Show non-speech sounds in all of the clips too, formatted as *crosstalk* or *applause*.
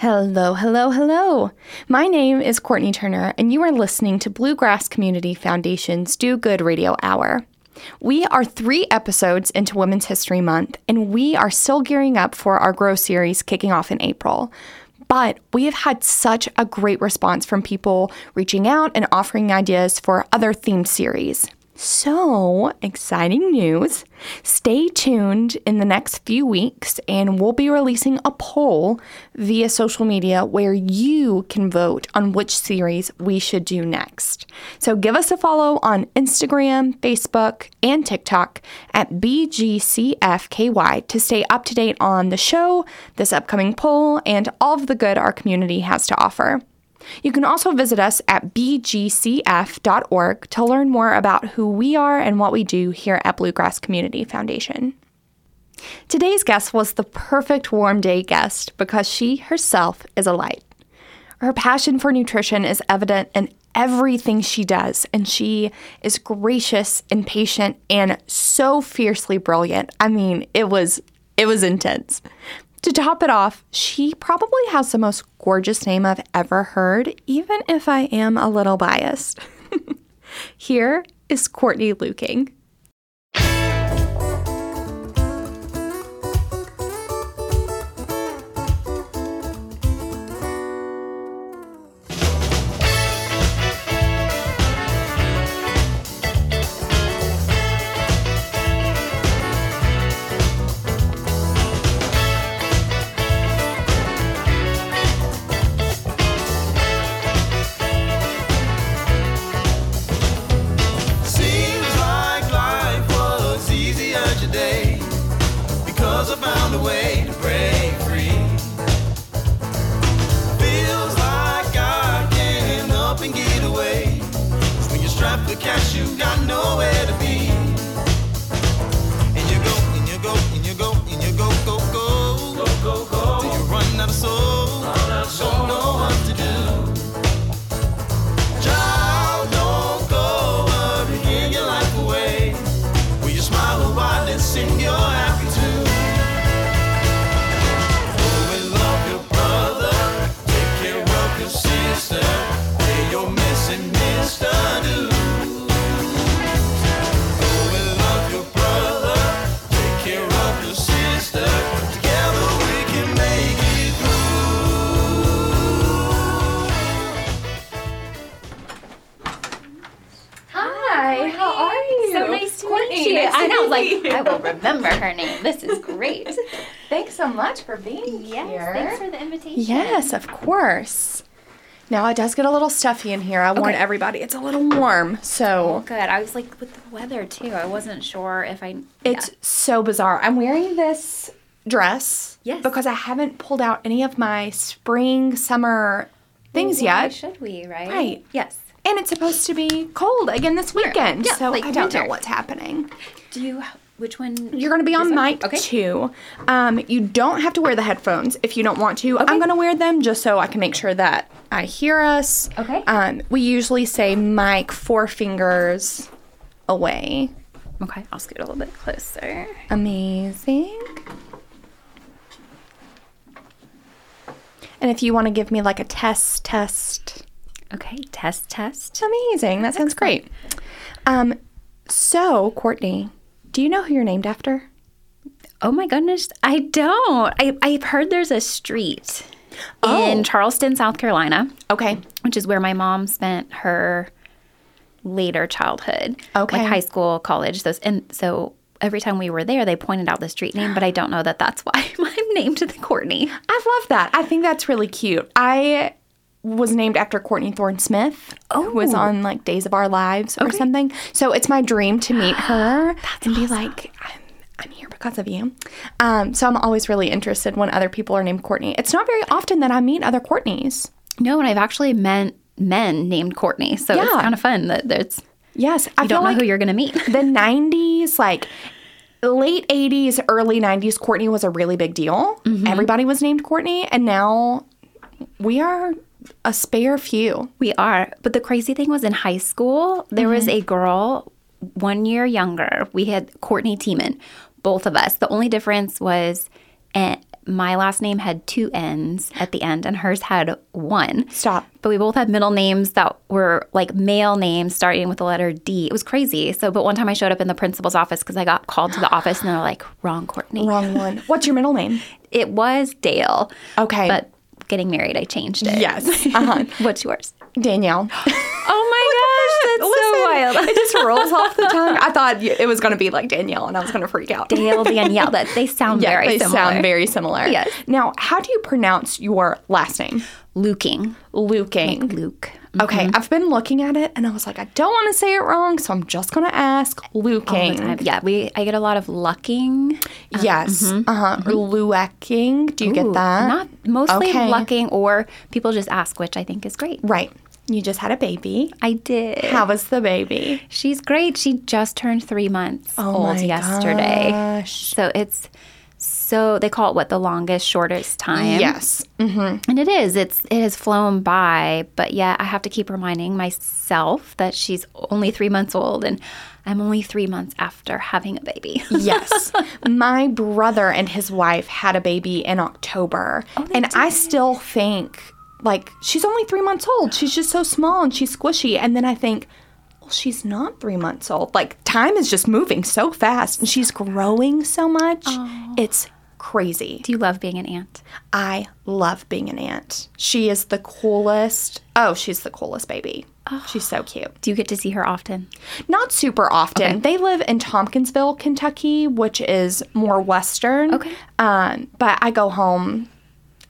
Hello, hello, hello. My name is Courtney Turner, and you are listening to Bluegrass Community Foundation's Do Good Radio Hour. We are three episodes into Women's History Month, and we are still gearing up for our Grow series kicking off in April. But we have had such a great response from people reaching out and offering ideas for other themed series. So, exciting news. Stay tuned in the next few weeks, and we'll be releasing a poll via social media where you can vote on which series we should do next. So, give us a follow on Instagram, Facebook, and TikTok at BGCFKY to stay up to date on the show, this upcoming poll, and all of the good our community has to offer. You can also visit us at bgcf.org to learn more about who we are and what we do here at Bluegrass Community Foundation. Today's guest was the perfect warm day guest because she herself is a light. Her passion for nutrition is evident in everything she does, and she is gracious and patient and so fiercely brilliant. I mean, it was it was intense. To top it off, she probably has the most gorgeous name I've ever heard, even if I am a little biased. *laughs* Here is Courtney Luecking. Name. This is great. *laughs* Thanks so much for being yes, here. thanks for the invitation. Yes, of course. Now it does get a little stuffy in here. I warn everybody, it's a little warm. So oh, Good. I was like with the weather too. I wasn't sure if I. it's so bizarre. I'm wearing this dress Yes. because I haven't pulled out any of my spring, summer things Why yet. should we? Right. Right. Yes. And it's supposed to be cold again this weekend. Yeah, so like I don't know what's happening. Do you? Which one? You're going to be on mic Okay. too. Um, you don't have to wear the headphones if you don't want to. Okay. I'm going to wear them just so I can make sure that I hear us. Okay. Um, we usually say mic four fingers away. Okay. I'll scoot a little bit closer. Amazing. And if you want to give me like a test, test. Okay. Test. Test. Amazing. That sounds great. Um, so, Courtney, do you know who you're named after? Oh my goodness, I don't. I I've heard there's a street Oh. in Charleston, South Carolina, Okay. which is where my mom spent her later childhood. Okay. Like high school, college, those and so every time we were there they pointed out the street name, but I don't know that that's why *laughs* I'm named the Courtney. I love that. I think that's really cute. I was named after Courtney Thorne Smith, who was Oh. on like Days of Our Lives or something. So it's my dream to meet *gasps* her and be like, I'm, I'm here because of you. Um, so I'm always really interested when other people are named Courtney. It's not very often that I meet other Courtneys. No, and I've actually met men named Courtney, so it's kind of fun that there's Yes, I don't know like who you're gonna meet. the *laughs* 90s, like late 80s, early 90s, Courtney was a really big deal. Mm-hmm. Everybody was named Courtney, and now we are a spare few. We are. But the crazy thing was in high school, there was a girl one year younger. We had Courtney Tiemann, both of us. The only difference was eh, my last name had two N's at the end and hers had one. Stop. But we both had middle names that were like male names starting with the letter D. It was crazy. So, but one time I showed up in the principal's office because I got called to the office and they're like, wrong Courtney. Wrong one. What's your middle name? It was Dale. Okay. But getting married, I changed it. Yes. Uh-huh. *laughs* What's yours? Danielle. Oh my *laughs* gosh, that's *laughs* it just rolls off the tongue. I thought it was going to be like Danielle, and I was going to freak out. Dale, *laughs* Danielle, that they sound yeah, very they similar. sound very similar. Yes. Now, how do you pronounce your last name? Luking. Luking. Luke. Okay, mm-hmm. I've been looking at it, and I was like, I don't want to say it wrong, so I'm just going to ask Luking. All the time. Yeah, we I get a lot of lucking. Um, yes. Uh huh. Or Luecking. Do you get that? Not mostly Okay. lucking, or people just ask, which I think is great. right. You just had a baby. I did. How was the baby? She's great. She just turned three months Oh old my yesterday. gosh. So it's so they call it what the longest, shortest time. Yes. Mm-hmm. And it is. It's it has flown by, but yet I have to keep reminding myself that she's only three months old and I'm only three months after having a baby. Yes. *laughs* My brother and his wife had a baby in October. Oh, and I still think, like, she's only three months old. She's just so small and she's squishy. And then I think, well, she's not three months old. Like, time is just moving so fast and she's growing so much. It's crazy. Do you love being an aunt? I love being an aunt. She is the coolest. Oh, she's the coolest baby. She's so cute. Do you get to see her often? Not super often. They live in Tompkinsville, Kentucky, which is more western. Okay. Um, but I go home.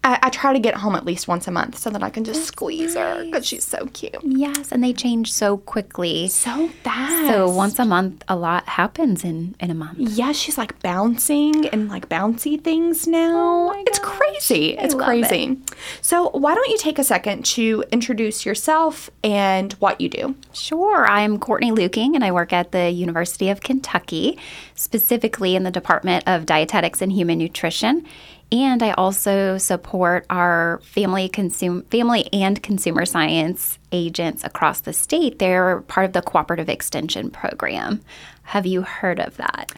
I, I try to get home at least once a month so that I can just squeeze her because she's so cute. Yes, and they change so quickly. So fast. So once a month, a lot happens in in a month. Yeah, she's like bouncing and like bouncy things now. Oh it's crazy. It's love crazy. So, why don't you take a second to introduce yourself and what you do? Sure. I'm Courtney Luecking, and I work at the University of Kentucky, specifically in the Department of Dietetics and Human Nutrition. And I also support our family consume family and consumer science agents across the state. They're part of the Cooperative Extension Program. Have you heard of that?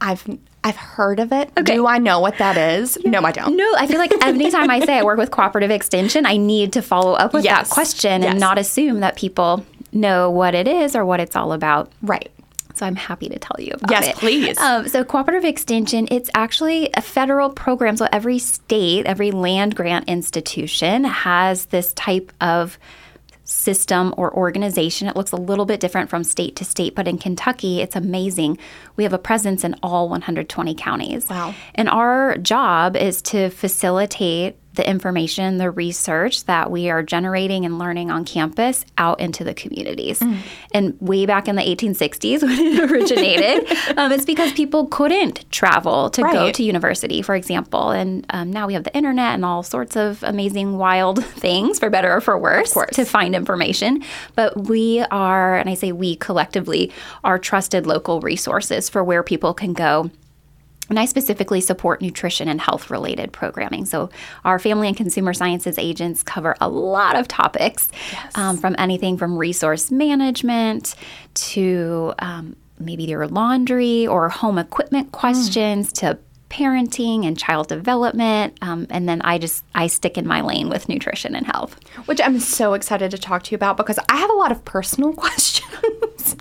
I've I've heard of it. Okay. Do I know what that is? No, I don't. No, I feel like anytime I say I work with cooperative extension, I need to follow up with Yes. that question Yes. and not assume that people know what it is or what it's all about. Right. So I'm happy to tell you about Yes, it. Yes, please. Um, so cooperative extension, it's actually a federal program. So every state, every land grant institution has this type of system or organization. It looks a little bit different from state to state, but in Kentucky, it's amazing. We have a presence in all 120 counties. Wow. And our job is to facilitate the information, the research that we are generating and learning on campus out into the communities. Mm. And way back in the 1860s *laughs* when it originated, *laughs* um, it's because people couldn't travel to go to university, for example. And um, now we have the internet and all sorts of amazing, wild *laughs* things, for better or for worse, to find information. But we are, and I say we collectively, are trusted local resources for where people can go and I specifically support nutrition and health related programming. So, our family and consumer sciences agents cover a lot of topics um, from anything from resource management to um, maybe your laundry or home equipment questions to parenting and child development um, and then i just i stick in my lane with nutrition and health Which I'm so excited to talk to you about because I have a lot of personal *laughs* questions.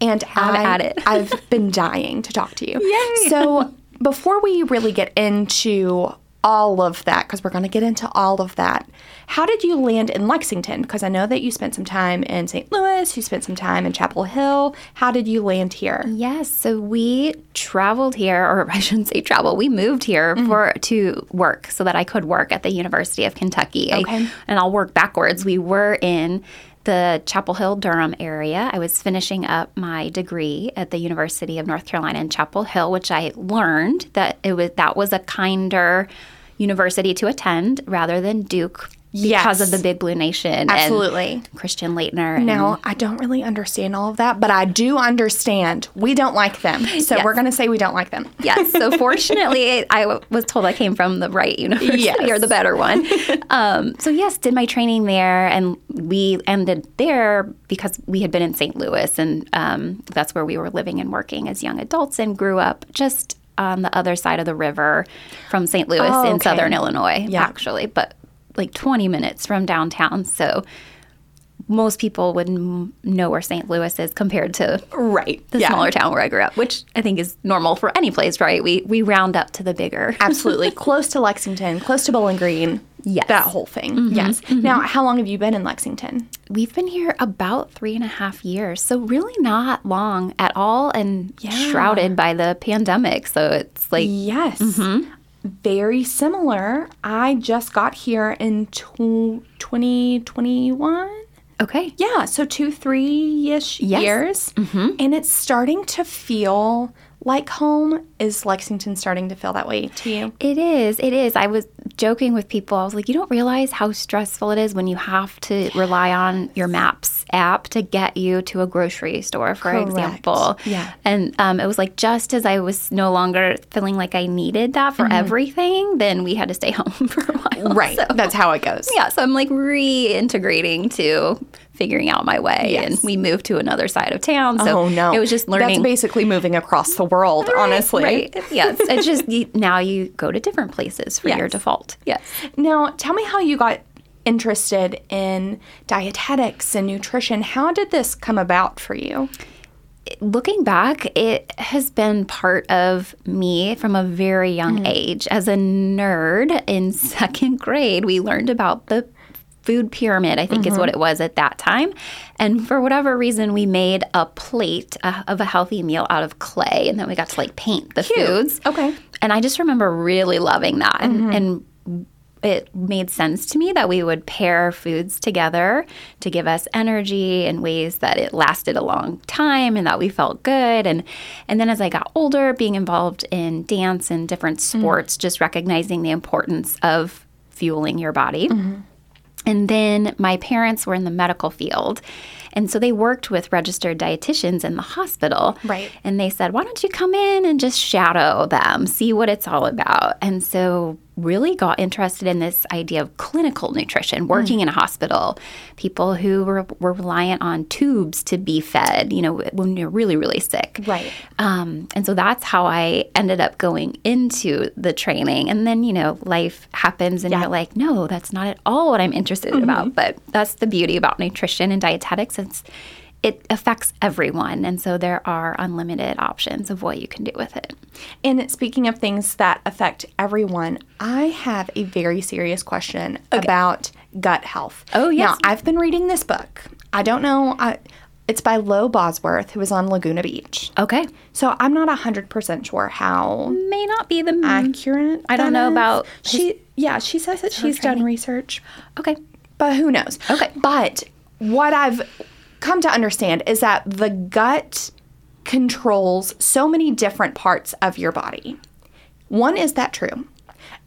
and Have I, at it. I've been dying to talk to you. *laughs* Yay. So before we really get into all of that, because we're going to get into all of that, how did you land in Lexington? Because I know that you spent some time in St. Louis, you spent some time in Chapel Hill. How did you land here? Yes, so we traveled here, or *laughs* I shouldn't say travel. We moved here mm-hmm. for to work so that I could work at the University of Kentucky. I- Okay. and I'll work backwards. We were in the Chapel Hill, Durham area. I was finishing up my degree at the University of North Carolina in Chapel Hill, which I learned that it was that was a kinder university to attend rather than Duke because Yes. of the Big Blue Nation Absolutely. and Christian Laettner. and- Now, I don't really understand all of that, but I do understand we don't like them. So we're going to say we don't like them. Yes. So *laughs* fortunately, I w- was told I came from the right university Yes. or the better one. Um, so yes, did my training there, and we ended there because we had been in St. Louis, and um, that's where we were living and working as young adults, and grew up just on the other side of the river from St. Louis Oh, in southern Illinois, Yeah. actually, but like 20 minutes from downtown. So most people would know where St. Louis is compared to Right. the smaller town where I grew up, which I think is normal for any place, right? We we round up to the bigger. *laughs* Absolutely. close to Lexington, close to Bowling Green. Yes. That whole thing. Mm-hmm, yes. Mm-hmm. Now, how long have you been in Lexington? We've been here about three and a half years, so really not long at all, and shrouded by the pandemic. So it's like Yes. Mm-hmm. Very similar. I just got here in tw 2021. okay, Yeah, so two, three ish Yes. years. Mm-hmm. And it's starting to feel like home. Is Lexington starting to feel that way to you? It is. It is. I was joking with people. I was like, you don't realize how stressful it is when you have to rely on your Maps app to get you to a grocery store, for Correct. example. Yeah. And um, it was like just as I was no longer feeling like I needed that for everything, then we had to stay *laughs* home for a while. Right. So, That's how it goes. yeah. So I'm like reintegrating to figuring out my way. Yes. And we moved to another side of town. So oh, no. it was just learning. That's basically moving across the world, honestly. Right. Yes. It's just *laughs* you, now you go to different places for your default. Yes. Now, tell me how you got interested in dietetics and nutrition. How did this come about for you? looking back, it has been part of me from a very young mm. age. As a nerd in *laughs* second grade, we learned about the food pyramid, I think is what mm-hmm. it was at that time. And for whatever reason, we made a plate uh, of a healthy meal out of clay, and then we got to like paint the foods. Okay. And I just remember really loving that. And, mm-hmm. and it made sense to me that we would pair foods together to give us energy in ways that it lasted a long time and that we felt good. And and then as I got older, being involved in dance and different mm. sports, just recognizing the importance of fueling your body. Mm-hmm. And then my parents were in the medical field. And so they worked with registered dietitians in the hospital. Right. And they said, why don't you come in and just shadow them, see what it's all about? And so really got interested in this idea of clinical nutrition, working in a hospital, people who were, were reliant on tubes to be fed, you know, when you're really, really sick. Right. Um, and so that's how I ended up going into the training. And then, you know, life happens and you're like, no, that's not at all what I'm interested about. But that's the beauty about nutrition and dietetics. It's, it affects everyone. And so there are unlimited options of what you can do with it. And speaking of things that affect everyone, I have a very serious question about gut health. Oh, yes. Now, I've been reading this book. I don't know. I, it's by Lo Bosworth, who was on Laguna Beach. Okay. So I'm not 100% sure how May not be the. accurate. I don't know is. about She, yeah, she says that she's done research, Okay. but who knows? Okay. But what I've come to understand is that the gut controls so many different parts of your body. One, is that true?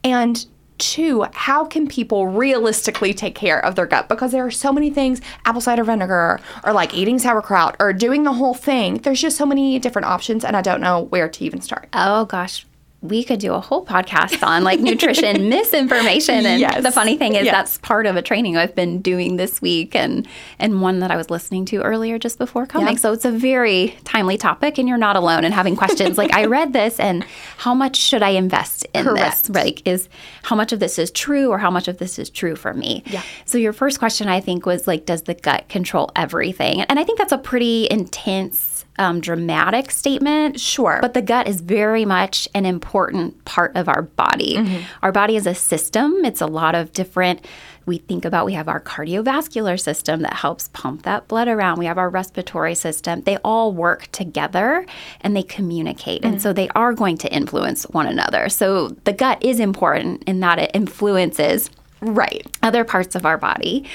And two, how can people realistically take care of their gut? Because there are so many things apple cider vinegar, or like eating sauerkraut, or doing the whole thing. There's just so many different options, and I don't know where to even start. Oh gosh, we could do a whole podcast on like nutrition *laughs* misinformation. And Yes. the funny thing is Yes. that's part of a training I've been doing this week and and one that I was listening to earlier just before coming. Yeah. So it's a very timely topic and you're not alone in having questions. like I read this and how much should I invest in Correct. this? Like is how much of this is true or how much of this is true for me? Yeah. So your first question I think was like does the gut control everything? And I think that's a pretty intense um, dramatic statement. Sure. But the gut is very much an important part of our body. Our body is a system, it's a lot of different. We think about we have our cardiovascular system that helps pump that blood around. We have our respiratory system. They all work together and they communicate. And so they are going to influence one another. So the gut is important in that it influences Right. other parts of our body.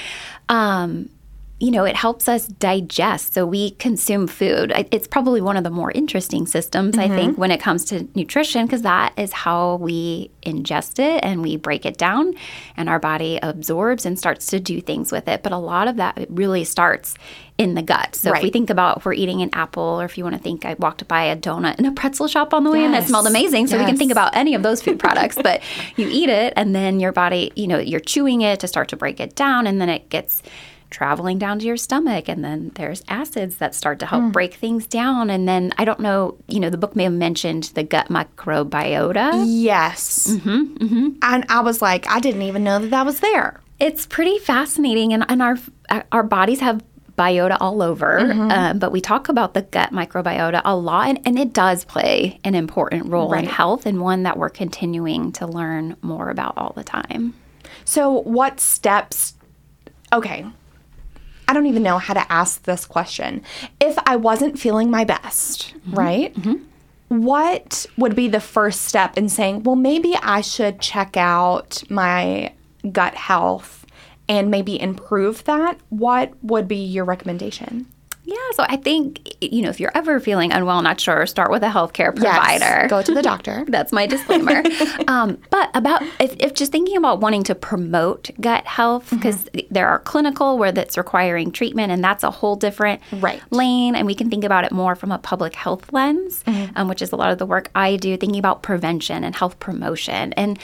Um, you know, it helps us digest. So we consume food. It's probably one of the more interesting systems, I think, mm-hmm. when it comes to nutrition, because that is how we ingest it and we break it down, and our body absorbs and starts to do things with it. But a lot of that really starts in the gut. So if we think about if we're eating an apple, or if you want to think, I walked by a donut in a pretzel shop on the way, and that smelled amazing. So we can think about any of those food products, but you eat it and then your body, you know, you're chewing it to start to break it down and then it gets traveling down to your stomach and then there's acids that start to help break things down and then i don't know you know the book may have mentioned the gut microbiota Yes. Mm-hmm, And I was like, I didn't even know that that was there. it's pretty fascinating and, and our our bodies have biota all over uh, but we talk about the gut microbiota a lot and, and it does play an important role in health and one that we're continuing to learn more about all the time So, what steps? Okay. I don't even know how to ask this question. If I wasn't feeling my best, mm-hmm. right? Mm-hmm. What would be the first step in saying, well, maybe I should check out my gut health and maybe improve that? What would be your recommendation? Yeah, so I think you know if you're ever feeling unwell, not sure, start with a healthcare provider. Go to the *laughs* doctor. That's my disclaimer. *laughs* um, but about if, if just thinking about wanting to promote gut health, because there are clinical where that's requiring treatment, and that's a whole different Right. lane, and we can think about it more from a public health lens, um, which is a lot of the work I do, thinking about prevention and health promotion, and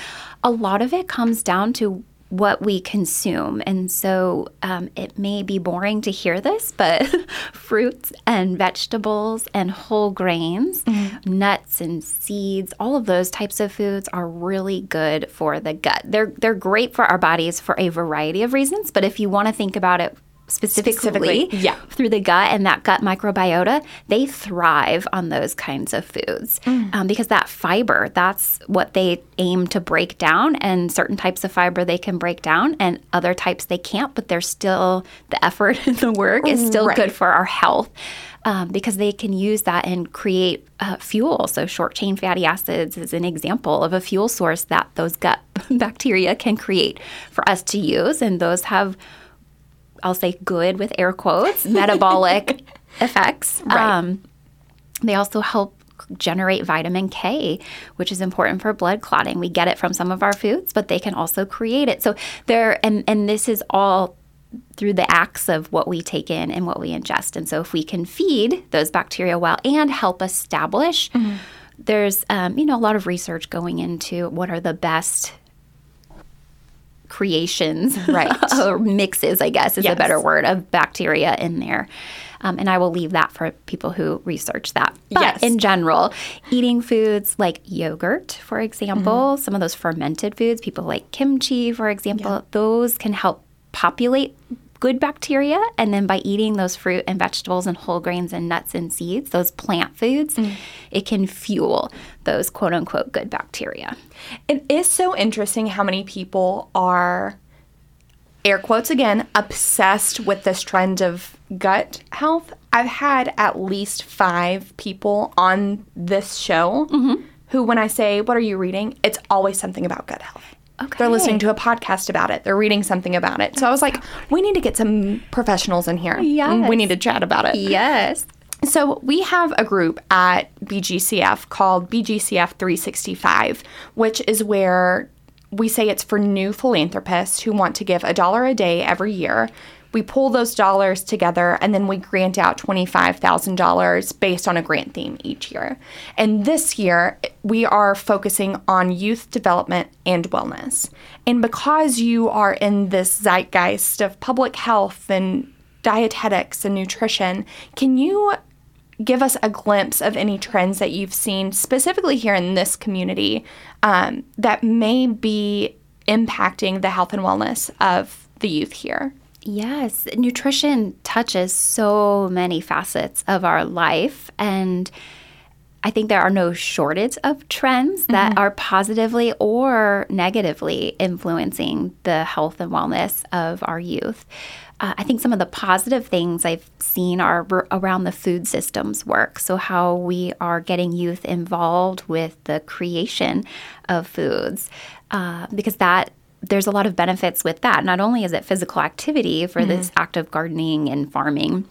a lot of it comes down to what we consume. And so um, it may be boring to hear this, but *laughs* fruits and vegetables and whole grains, nuts and seeds, all of those types of foods are really good for the gut. They're they're great for our bodies for a variety of reasons, but if you want to think about it specifically, Specifically, yeah. through the gut and that gut microbiota, they thrive on those kinds of foods um, because that fiber, that's what they aim to break down. And certain types of fiber they can break down, and other types they can't, but they're still, the effort *laughs* and the work is still Right. good for our health. Um, because they can use that and create uh, fuel. So, short chain fatty acids is an example of a fuel source that those gut *laughs* bacteria can create for us to use. And those have I'll say good with air quotes, metabolic *laughs* effects. Um, they also help generate vitamin K, which is important for blood clotting. We get it from some of our foods, but they can also create it. So there, and and this is all through the acts of what we take in and what we ingest. And so if we can feed those bacteria well and help establish, there's um, you know a lot of research going into what are the best creations, Right. *laughs* or mixes, I guess is a better word, of bacteria in there. Um, and I will leave that for people who research that. But Yes. in general, eating foods like yogurt, for example, some of those fermented foods, people like kimchi, for example, those can help populate good bacteria. And then by eating those fruit and vegetables and whole grains and nuts and seeds, those plant foods, mm. it can fuel those quote unquote good bacteria. It is so interesting how many people are, air quotes again, obsessed with this trend of gut health. I've had at least five people on this show mm-hmm. who, when I say, What are you reading? it's always something about gut health. They're listening to a podcast about it. They're reading something about it. So I was like, we need to get some professionals in here. Yes. We need to chat about it. Yes. So we have a group at BGCF called BGCF 365, which is where we say it's for new philanthropists who want to give a dollar a day every year. We pull those dollars together and then we grant out $25,000 based on a grant theme each year. And this year, we are focusing on youth development and wellness. And because you are in this zeitgeist of public health and dietetics and nutrition, can you give us a glimpse of any trends that you've seen specifically here in this community um, that may be impacting the health and wellness of the youth here? Yes, nutrition touches so many facets of our life. And I think there are no shortage of trends that are positively or negatively influencing the health and wellness of our youth. Uh, I think some of the positive things I've seen are r- around the food systems work. So, how we are getting youth involved with the creation of foods, uh, because that there's a lot of benefits with that. Not only is it physical activity for this mm. act of gardening and farming,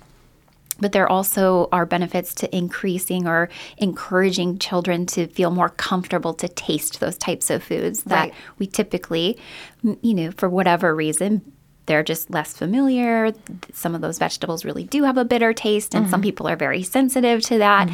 but there also are benefits to increasing or encouraging children to feel more comfortable to taste those types of foods that Right. we typically, you know, for whatever reason, they're just less familiar. Some of those vegetables really do have a bitter taste, and some people are very sensitive to that.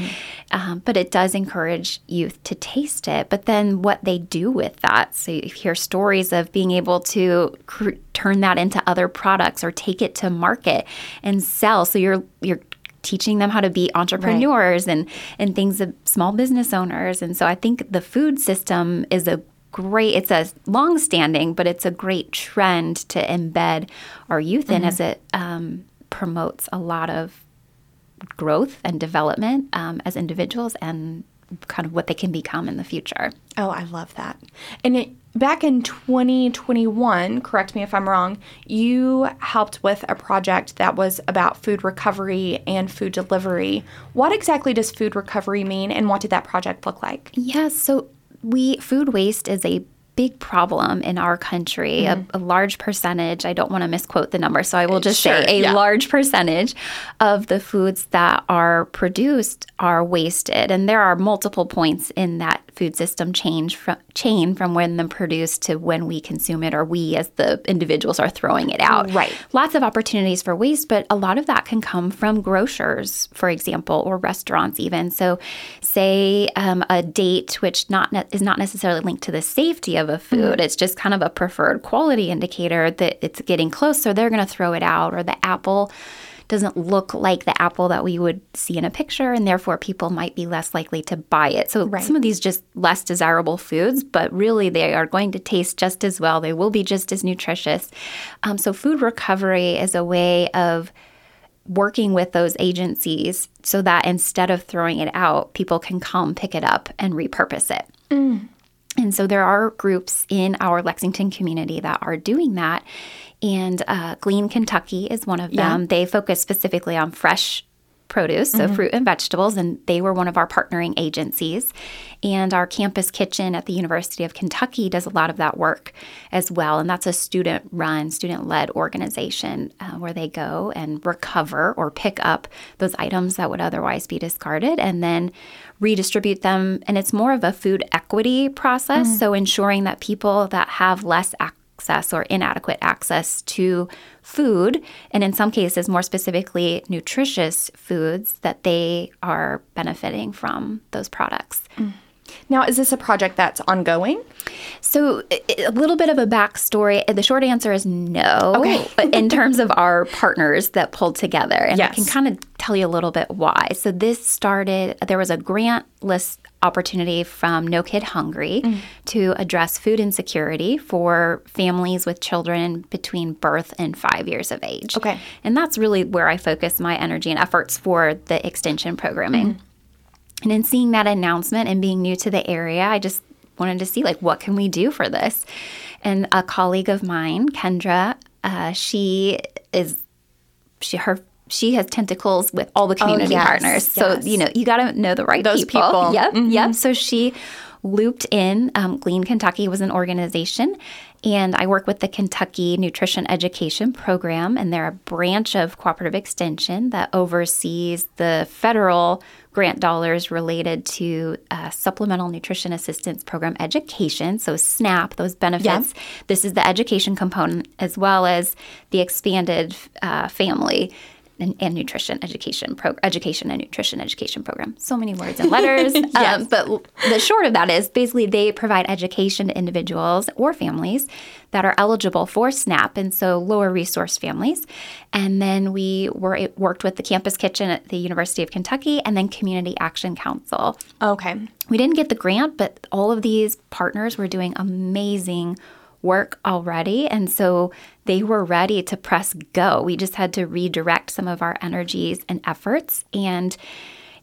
Um, but it does encourage youth to taste it. But then what they do with that, so you hear stories of being able to cr- turn that into other products or take it to market and sell. So you're you're teaching them how to be entrepreneurs and and things of small business owners. And so I think the food system is a great it's a long standing but it's a great trend to embed our youth in as it um, promotes a lot of growth and development um, as individuals and kind of what they can become in the future Oh, I love that. And it, back in 2021, correct me if I'm wrong, you helped with a project that was about food recovery and food delivery. What exactly does food recovery mean and what did that project look like? Yes. So we food waste is a big problem in our country. A, mm-hmm. a large percentage. I don't want to misquote the number, so I will uh, just Sure, say a yeah. large percentage of the foods that are produced are wasted, and there are multiple points in that food system change from chain from when they're produced to when we consume it, or we as the individuals are throwing it out. Right. Lots of opportunities for waste, but a lot of that can come from grocers, for example, or restaurants even. So, say um, a date which not ne- is not necessarily linked to the safety of a food. It's just kind of a preferred quality indicator that it's getting close, so they're going to throw it out. Or the apple doesn't look like the apple that we would see in a picture, and therefore people might be less likely to buy it. So some of these just less desirable foods, but really they are going to taste just as well. They will be just as nutritious. Um, so food recovery is a way of working with those agencies so that instead of throwing it out, people can come pick it up and repurpose it. And so there are groups in our Lexington community that are doing that. And uh, Glean Kentucky is one of them. They focus specifically on fresh produce, so fruit and vegetables, and they were one of our partnering agencies. And our campus kitchen at the University of Kentucky does a lot of that work as well. And that's a student run, student led organization uh, where they go and recover or pick up those items that would otherwise be discarded and then redistribute them. And it's more of a food equity process. Mm. So ensuring that people that have less access or inadequate access to food, and in some cases, more specifically, nutritious foods, that they are benefiting from those products. Mm. Now, is this a project that's ongoing? So, a little bit of a backstory. The short answer is no. Okay. *laughs* but in terms of our partners that pulled together, and I can kind of tell you a little bit why. So, this started, there was a grant list opportunity from No Kid Hungry Mm. to address food insecurity for families with children between birth and five years of age. Okay. And that's really where I focus my energy and efforts for the extension programming. And in seeing that announcement and being new to the area, I just wanted to see like what can we do for this. And a colleague of mine, Kendra, uh, she is she her she has tentacles with all the community oh, yes, partners. So you know you got to know the right Those people. people. Yep, yep. So she looped in. Um, Glean Kentucky was an organization, and I work with the Kentucky Nutrition Education Program, and they're a branch of Cooperative Extension that oversees the federal grant dollars related to uh, Supplemental Nutrition Assistance Program education. So SNAP, those benefits. This is the education component as well as the expanded uh, family and, and nutrition education program, education and nutrition education program. So many words and *laughs* letters. um, but the short of that is basically they provide education to individuals or families that are eligible for SNAP, and so lower resource families. And then we were it worked with the campus kitchen at the University of Kentucky, and then Community Action Council. Okay. We didn't get the grant, but all of these partners were doing amazing work already. And so they were ready to press go. We just had to redirect some of our energies and efforts. And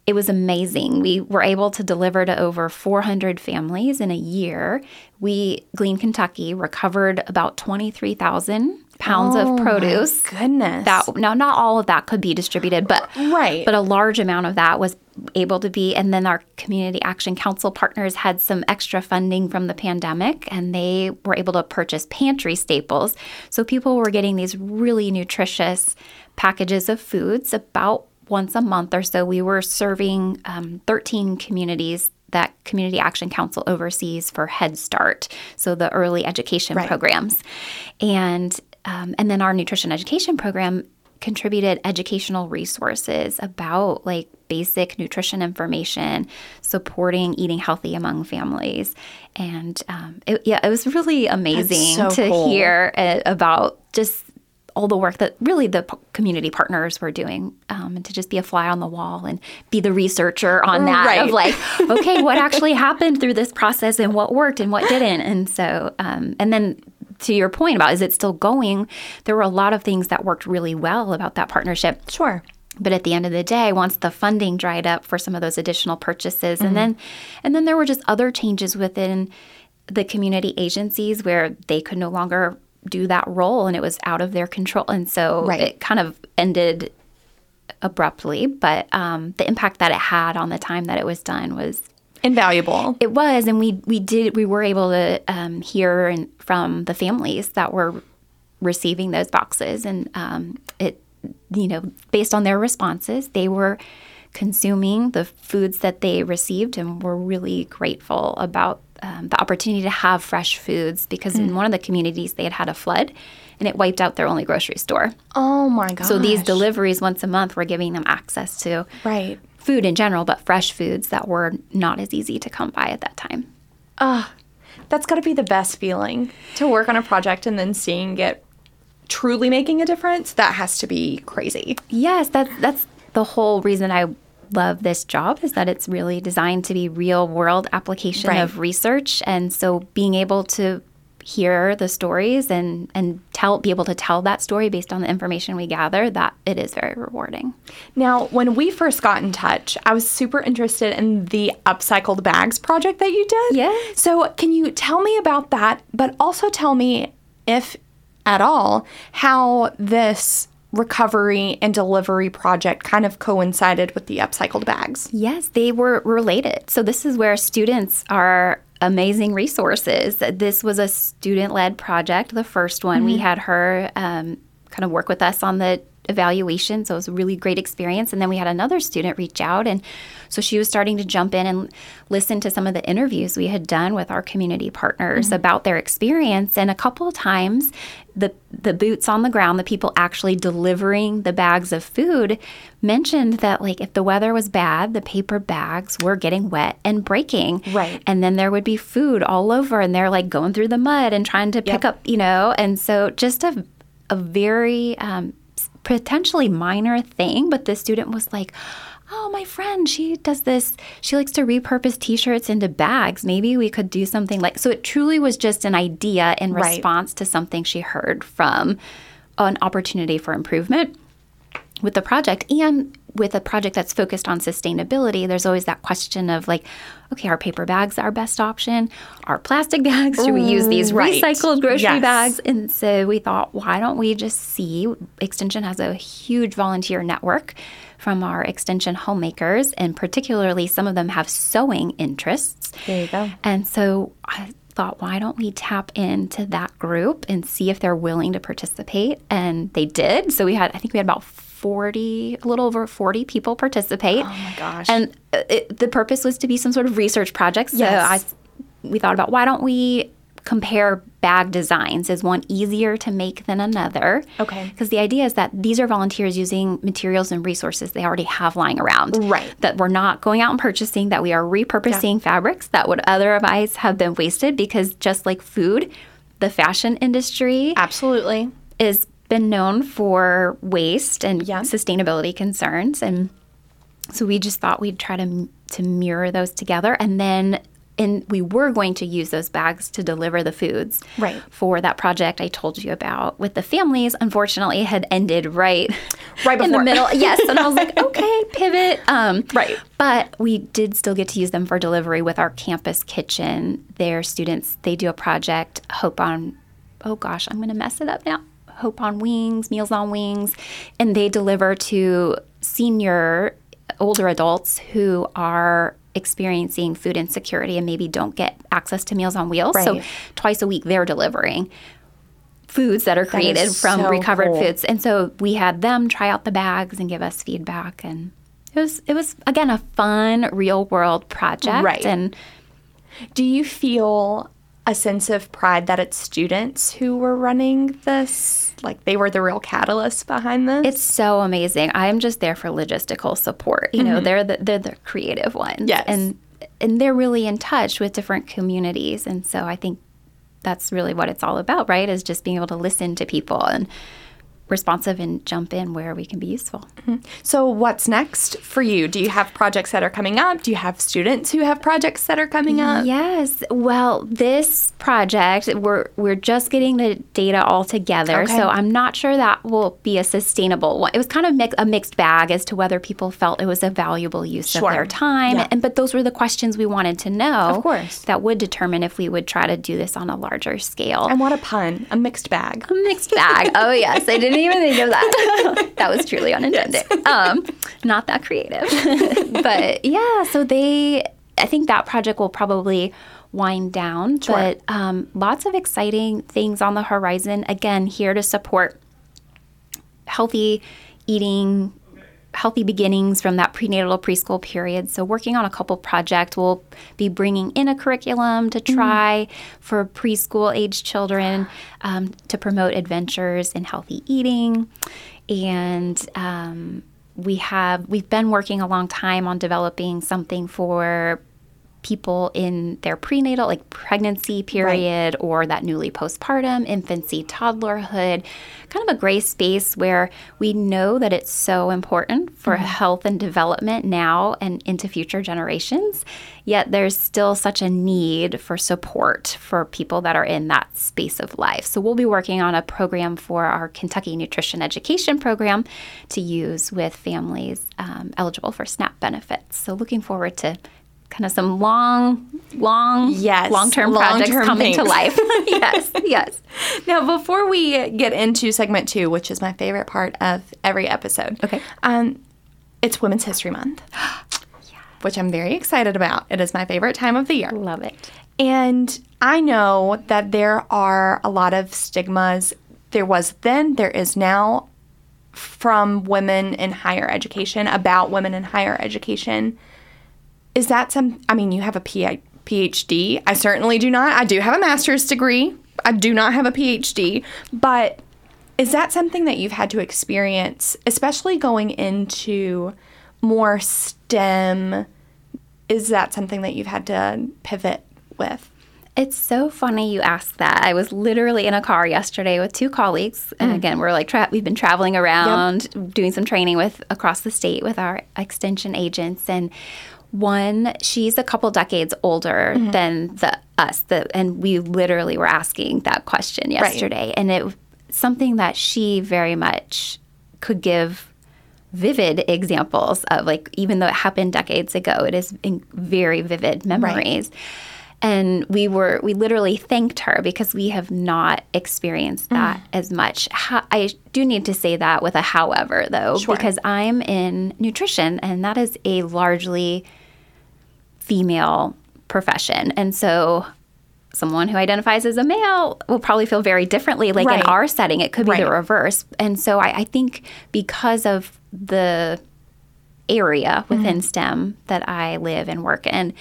it was amazing. We were able to deliver to over 400 families in a year. We, Glean Kentucky, recovered about 23,000 pounds of oh produce. Goodness. That now not all of that could be distributed, but Right. but a large amount of that was able to be. And then our community action council partners had some extra funding from the pandemic, and they were able to purchase pantry staples. So people were getting these really nutritious packages of foods about once a month or so. We were serving um, 13 communities. That Community Action Council oversees for Head Start, so the early education Right. programs. And um, and then our nutrition education program contributed educational resources about like basic nutrition information, supporting eating healthy among families, and um, it, yeah, it was really amazing so to cool. hear uh, about just all the work that really the community partners were doing um, and to just be a fly on the wall and be the researcher on that Right. of like okay what *laughs* actually happened through this process and what worked and what didn't and so um, and then to your point about is it still going there were a lot of things that worked really well about that partnership Sure. but at the end of the day once the funding dried up for some of those additional purchases and then and then there were just other changes within the community agencies where they could no longer do that role and it was out of their control and so Right. it kind of ended abruptly but um, the impact that it had on the time that it was done was Invaluable. it was, and we we did we were able to um, hear and from the families that were receiving those boxes, and um, it you know based on their responses, they were consuming the foods that they received, and were really grateful about um, the opportunity to have fresh foods because in one of the communities they had had a flood. And it wiped out their only grocery store. Oh my gosh. So these deliveries once a month were giving them access to Right. Food in general, but fresh foods that were not as easy to come by at that time. Ah, That's got to be the best feeling to work on a project and then seeing it truly making a difference. That has to be crazy. Yes, that's that's the whole reason I love this job is that it's really designed to be real world application Right. of research and so being able to hear the stories and and tell be able to tell that story based on the information we gather that it is very rewarding. Now, when we first got in touch, I was super interested in the upcycled bags project that you did. Yeah. So, can you tell me about that, but also tell me, if at all, how this recovery and delivery project kind of coincided with the upcycled bags? Yes, they were related. So this is where students are amazing resources. This was a student-led project, the first one. We had her um, kind of work with us on the evaluation, so it was a really great experience. And then we had another student reach out, and so she was starting to jump in and listen to some of the interviews we had done with our community partners about their experience. And a couple of times, the the boots on the ground, the people actually delivering the bags of food, mentioned that like if the weather was bad, the paper bags were getting wet and breaking. Right. And then there would be food all over, and they're like going through the mud and trying to pick Yep. up, you know. And so just a a very um, potentially minor thing, but the student was like. Oh, my friend, she does this. She likes to repurpose t shirts into bags. Maybe we could do something like so. It truly was just an idea in Right. response to something she heard from an opportunity for improvement with the project and with a project that's focused on sustainability there's always that question of like okay are paper bags our best option are plastic *laughs* bags should we use these Right. recycled grocery Yes. bags and so we thought why don't we just see extension has a huge volunteer network from our extension homemakers and particularly some of them have sewing interests There you go. and so I thought, why don't we tap into that group and see if they're willing to participate? And they did. So we had, I think we had about 40, a little over 40 people participate. Oh my gosh. And uh, it, the purpose was to be some sort of research project. So Yes. I, we thought about why don't we compare bag designs? Is one easier to make than another? Okay. Because the idea is that these are volunteers using materials and resources they already have lying around. Right. That we're not going out and purchasing, that we are repurposing fabrics that would otherwise have been wasted because just like food, the fashion industry Absolutely. is been known for waste and Yeah. sustainability concerns and so we just thought we'd try to to mirror those together and then and we were going to use those bags to deliver the foods Right. for that project I told you about with the families. Unfortunately, it had ended right, Right in the middle. Yes, and I was like, *laughs* okay, pivot. Um, Right. But we did still get to use them for delivery with our campus kitchen. Their students they do a project, Hope on. Oh gosh, I'm going to mess it up now. Hope on Wings, Meals on Wings, and they deliver to senior older adults who are experiencing food insecurity and maybe don't get access to Meals on Wheels. So twice a week they're delivering foods that are created is from so recovered cool. foods. And so we had them try out the bags and give us feedback and it was it was again a fun real world project Right. and Do you feel a sense of pride that it's students who were running this like they were the real catalyst behind this. It's so amazing. I'm just there for logistical support. You know, mm-hmm. they're the they're the creative ones. Yes. And and they're really in touch with different communities. And so I think that's really what it's all about, right? Is just being able to listen to people and responsive and jump in where we can be useful. Mm-hmm. so, what's next for you? Do you have projects that are coming up? Do you have students who have projects that are coming up? Yes. Well, this project we're we're just getting the data all together, Okay. so I'm not sure that will be a sustainable one. It was kind of mix, a mixed bag as to whether people felt it was a valuable use Sure. of their time, Yeah. and but those were the questions we wanted to know. Of course. that would determine if we would try to do this on a larger scale. And what a pun, a mixed bag. A mixed bag. oh yes, I didn't even think of that. *laughs* that was truly unintended. Um, not that creative, *laughs* but yeah. So they, I think that project will probably wind down, Sure. but um, lots of exciting things on the horizon. Again, here to support healthy eating healthy beginnings from that prenatal preschool period. So, working on a couple projects, we'll be bringing in a curriculum to try for preschool age children um, to promote adventures in healthy eating. And um, we have we've been working a long time on developing something for people in their prenatal, like pregnancy period, or that newly postpartum, infancy, toddlerhood, kind of a gray space where we know that it's so important for health and development now and into future generations. Yet there's still such a need for support for people that are in that space of life. So we'll be working on a program for our Kentucky Nutrition Education Program to use with families um, eligible for SNAP benefits. So looking forward to kind of some long, long, Yes, long-term projects long-term coming to life. *laughs* *laughs* yes, yes. Now, before we get into segment two, which is my favorite part of every episode, Okay. um, it's Women's History Month, *gasps* which I'm very excited about. It is my favorite time of the year. Love it. And I know that there are a lot of stigmas. There was then, there is now from women in higher education about women in higher education. Is that some? I mean, you have a PhD. I certainly do not. I do have a master's degree. I do not have a PhD. But is that something that you've had to experience, especially going into more STEM? Is that something that you've had to pivot with? It's so funny you asked that. I was literally in a car yesterday with two colleagues, and mm. again, we're like tra- we've been traveling around, doing some training with across the state with our extension agents, and one she's a couple decades older mm-hmm. than the us, the, and we literally were asking that question yesterday, and it something that she very much could give vivid examples of like even though it happened decades ago it is in very vivid memories. And we were we literally thanked her because we have not experienced mm. that as much. Ho- i do need to say that with a however though Sure. because i'm in nutrition and that is a largely female profession. And so someone who identifies as a male will probably feel very differently like Right. in our setting it could be the reverse. And so I, I think because of the area within STEM that I live and work in,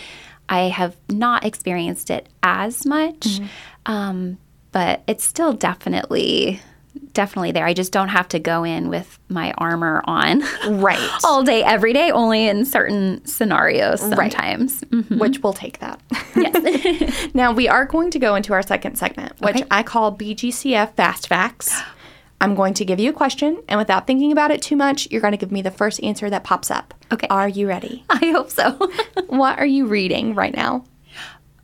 I have not experienced it as much, um, but it's still definitely definitely there. I just don't have to go in with my armor on Right. *laughs* all day, every day, only in certain scenarios Right. sometimes. Mhm. Which we'll take that. Yes. *laughs* now, we are going to go into our second segment, which Okay. I call BGCF Fast Facts. I'm going to give you a question, and without thinking about it too much, you're going to give me the first answer that pops up. Okay. Are you ready? I hope so. *laughs* what are you reading right now?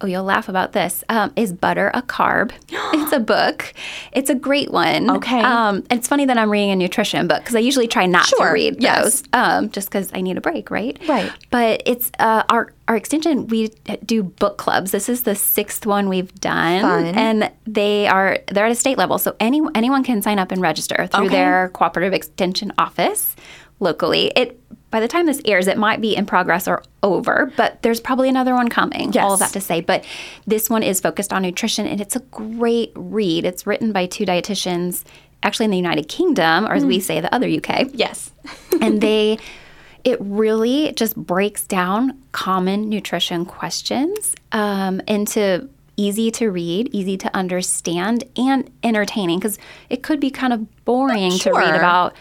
Oh, you'll laugh about this. Um, is butter a carb? *gasps* it's a book. It's a great one. Okay. Um, it's funny that I'm reading a nutrition book because I usually try not Sure, to read yes. those, um, just because I need a break, right? Right. But it's uh, our our extension. We do book clubs. This is the sixth one we've done, Fun. and they are they're at a state level, so any anyone can sign up and register through Okay. their cooperative extension office locally. It by the time this airs, it might be in progress or over, but there's probably another one coming. All of that to say, but this one is focused on nutrition, and it's a great read. It's written by two dietitians, actually in the United Kingdom, or as we say, the other UK Yes. *laughs* and they it really just breaks down common nutrition questions um, into easy to read, easy to understand, and entertaining because it could be kind of boring to read about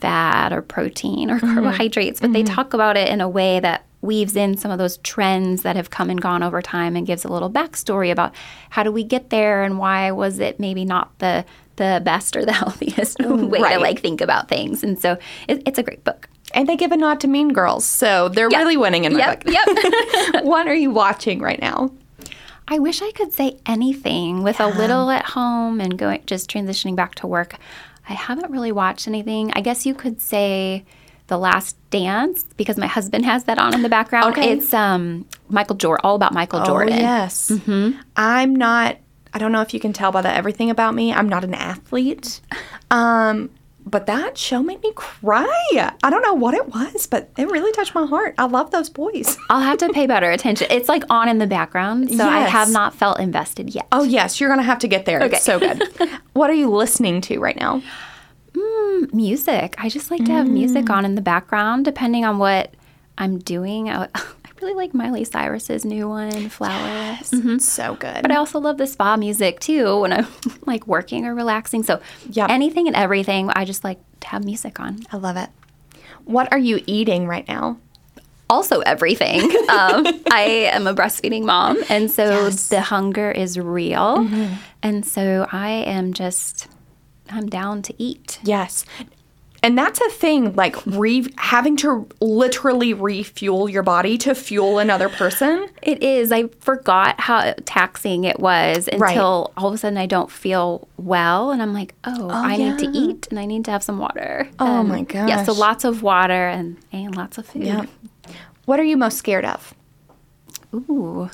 fat or protein or mm-hmm. carbohydrates, but they mm-hmm. talk about it in a way that weaves in some of those trends that have come and gone over time and gives a little backstory about how do we get there and why was it maybe not the the best or the *laughs* healthiest mm-hmm. way Right. to like think about things. And so it, it's a great book. And they give a nod to Mean Girls, so they're really winning in my Yep. book. Yep. *laughs* *laughs* what are you watching right now? I wish I could say anything with a little at home and going just transitioning back to work. I haven't really watched anything. I guess you could say The Last Dance because my husband has that on in the background. Okay. It's um Michael Jordan, all about Michael Jordan. Oh, yes. I'm not, I don't know if you can tell by the everything about me, I'm not an athlete. Um, but that show made me cry. I don't know what it was, but it really touched my heart. I love those boys. *laughs* I'll have to pay better attention. It's like on in the background, so I have not felt invested yet. Oh, yes, you're going to have to get there. Okay. It's so good. *laughs* what are you listening to right now? Hmm, music. I just like to have mm. music on in the background, depending on what I'm doing. *laughs* I really like Miley Cyrus's new one, Flower. It's so good. But I also love the spa music too when I'm *laughs* like working or relaxing. So Yep. anything and everything, I just like to have music on. I love it. What are you eating right now? Also everything. *laughs* um, I am a breastfeeding mom, and so Yes. the hunger is real, and so I am just I'm down to eat. Yes. And that's a thing, like re- having to literally refuel your body to fuel another person. It is. I forgot how taxing it was Right. until all of a sudden I don't feel well, and I'm like, oh, oh I need to eat and I need to have some water. Oh, And my gosh. Yeah, so lots of water and and lots of food. Yeah. What are you most scared of? Ooh.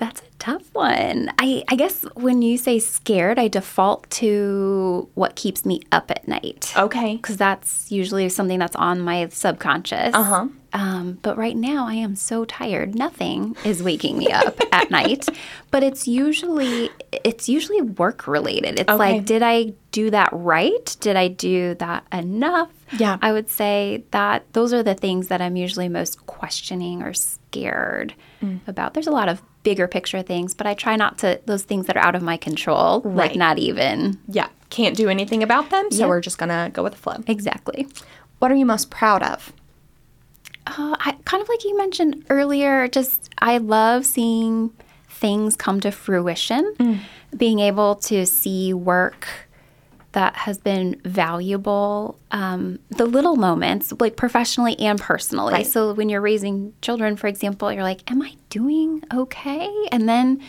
That's a tough one. I, I guess when you say scared, I default to what keeps me up at night. Okay. Because that's usually something that's on my subconscious. Uh-huh. Um, but right now, I am so tired. Nothing is waking me up *laughs* at night. But it's usually it's usually work related. It's Okay. like, did I do that right? Did I do that enough? Yeah. I would say that those are the things that I'm usually most questioning or scared Mm. about. There's a lot of bigger picture things, but I try not to those things that are out of my control, Right. like not even Yeah. Can't do anything about them, so Yeah. we're just going to go with the flow. exactly. What are you most proud of? Uh, I, kind of like you mentioned earlier, just I love seeing things come to fruition, being able to see work that has been valuable, um, the little moments, like professionally and personally. Right. So when you're raising children, for example, you're like, "Am I doing okay?" And then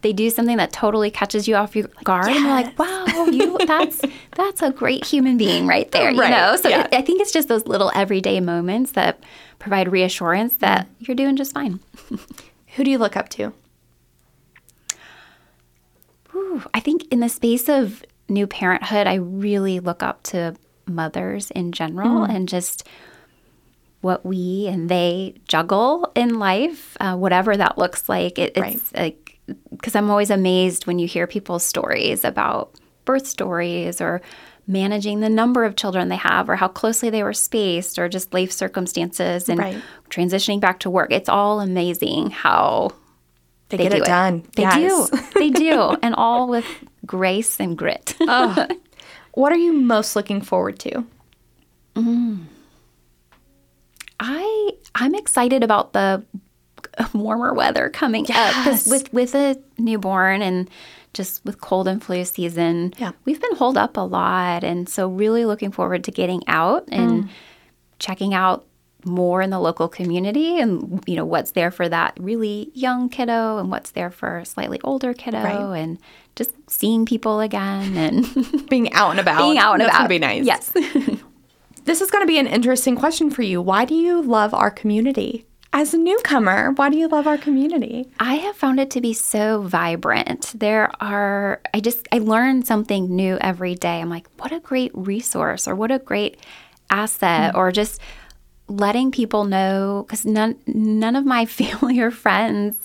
they do something that totally catches you off your guard, and you're like, "Wow, you that's *laughs* that's a great human being right there." Right, You know, so yeah. I think it's just those little everyday moments that provide reassurance that you're doing just fine. *laughs* Who do you look up to? Ooh, I think in the space of new parenthood, I really look up to mothers in general and just what we and they juggle in life, uh, whatever that looks like. It, it's like, because I'm always amazed when you hear people's stories about birth stories or managing the number of children they have or how closely they were spaced or just life circumstances and Right. transitioning back to work. It's all amazing how They, they get do it done. They Yes. do. *laughs* They do. And all with grace and grit. *laughs* What are you most looking forward to? I I'm excited about the *laughs* warmer weather coming up Yes. because with with a newborn and just with cold and flu season, Yeah. we've been holed up a lot, and so really looking forward to getting out Mm. and checking out more in the local community and you know what's there for that really young kiddo and what's there for a slightly older kiddo Right. and just seeing people again and *laughs* Being out and about. being out and That's about. gonna be nice. Yes. *laughs* This is going to be an interesting question for you. Why do you love our community? As a newcomer, why do you love our community? I have found it to be so vibrant. There are, I just, I learn something new every day. I'm like, what a great resource or what a great asset mm-hmm. or just letting people know because none, none of my *laughs* family or friends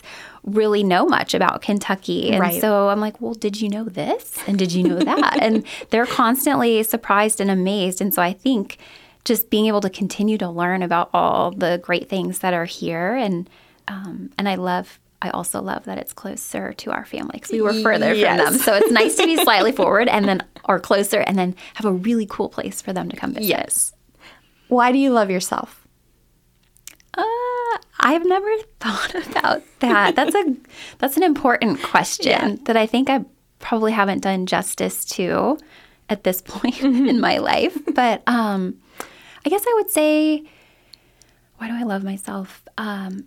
really know much about Kentucky. And Right. so I'm like, well, did you know this? And did you know *laughs* that? and they're constantly surprised and amazed. And so I think just being able to continue to learn about all the great things that are here and um, and I love I also love that it's closer to our family because we were further Yes. from them. So it's nice to be slightly *laughs* forward and then or closer and then have a really cool place for them to come visit. Yes. Why do you love yourself? Uh, I've never *laughs* thought about that. That's a that's an important question Yeah. that I think I probably haven't done justice to at this *laughs* point in my life. But um, I guess I would say, why do I love myself? Um,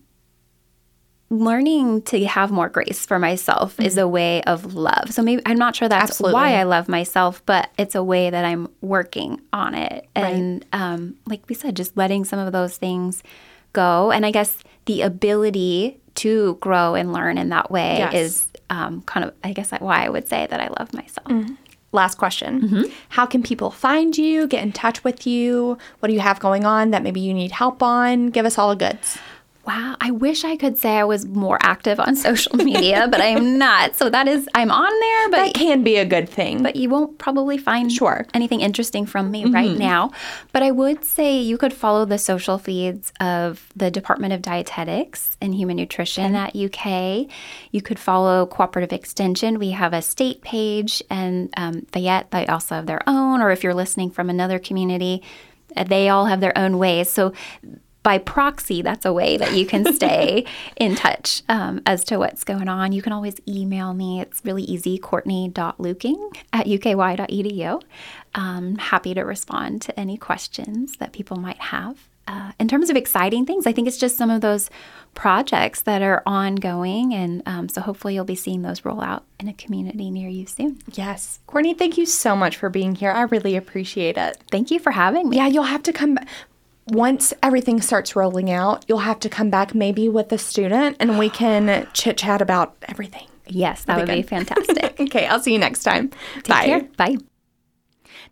learning to have more grace for myself is a way of love. So maybe I'm not sure that's Absolutely. why I love myself, but it's a way that I'm working on it. And um, like we said, just letting some of those things go. And I guess the ability to grow and learn in that way Yes. is um, kind of, I guess, why I would say that I love myself. Last question. How can people find you, get in touch with you? What do you have going on that maybe you need help on? Give us all the goods. Wow, I wish I could say I was more active on *laughs* social media, but I'm not. So that is, I'm on there, but That can be a good thing. but you won't probably find Sure. anything interesting from me right now. But I would say you could follow the social feeds of the Department of Dietetics and Human Nutrition at UK. You could follow Cooperative Extension. We have a state page, and um, Fayette, they also have their own. Or if you're listening from another community, uh, they all have their own ways. So by proxy, that's a way that you can stay *laughs* in touch um, as to what's going on. You can always email me. It's really easy, courtney.luecking at uky.edu. Um, happy to respond to any questions that people might have. Uh, in terms of exciting things, I think it's just some of those projects that are ongoing. And um, so hopefully you'll be seeing those roll out in a community near you soon. yes. Courtney, thank you so much for being here. I really appreciate it. Thank you for having me. Yeah, you'll have to come back. Once everything starts rolling out, you'll have to come back maybe with a student and we can *gasps* chit chat about everything. Yes, that would be good. *laughs* fantastic. Okay, I'll see you next time. Take Bye. care. Bye.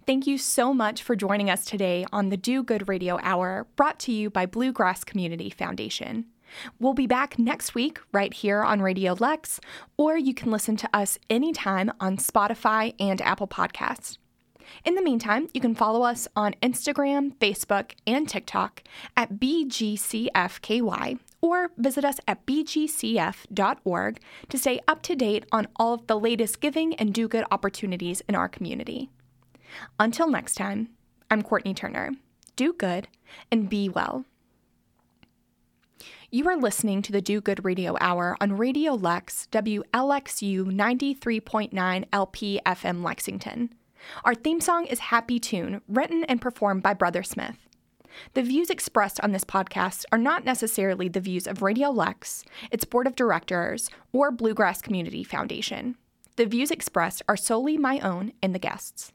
Thank you so much for joining us today on the Do Good Radio Hour, brought to you by Bluegrass Community Foundation. We'll be back next week right here on Radio Lex, or you can listen to us anytime on Spotify and Apple Podcasts. In the meantime, you can follow us on Instagram, Facebook, and TikTok at BGCFKY or visit us at bgcf.org to stay up to date on all of the latest giving and do good opportunities in our community. Until next time, I'm Courtney Turner. Do good and be well. You are listening to the Do Good Radio Hour on Radio Lex, WLXU 93.9 LP FM Lexington. Our theme song is Happy Tune, written and performed by Brother Smith. The views expressed on this podcast are not necessarily the views of Radio Lex, its board of directors, or Bluegrass Community Foundation. The views expressed are solely my own and the guests.